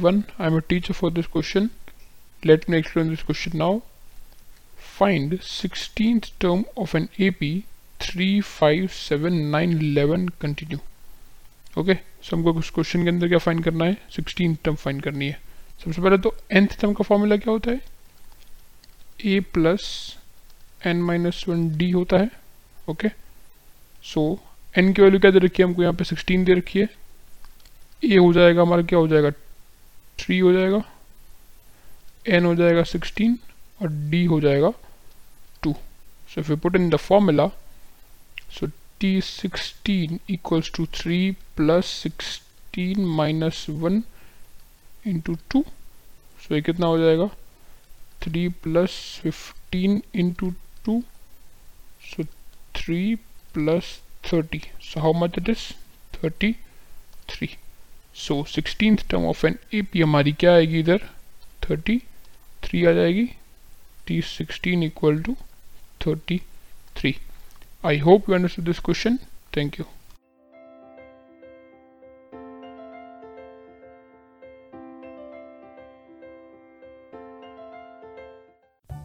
1 I am a teacher for this question. Let me explain this question now. Find 16th term of an AP 3 5 7 9 11 continue. Okay so हमको उस question के अंदर क्या find करना है? 16 term find करनी है. सबसे पहले तो nth टर्म का फॉर्मूला क्या होता है? A plus n minus one d होता है. ओके सो एन की वैल्यू क्या दे रखी है हमको यहाँ पे? 16 दे रखी है. A हो जाएगा, हमारा क्या हो जाएगा? थ्री हो जाएगा एन हो जाएगा सिक्सटीन और डी हो जाएगा two so if you put in the formula so t sixteen equals to three plus sixteen minus one into two so ये कितना हो जाएगा? Three plus fifteen into two so three plus thirty so how much it is thirty three so sixteen term of n A P हमारी क्या आएगी इधर? Thirty three आ जाएगी। T sixteen equal to thirty three I hope you understood this question thank you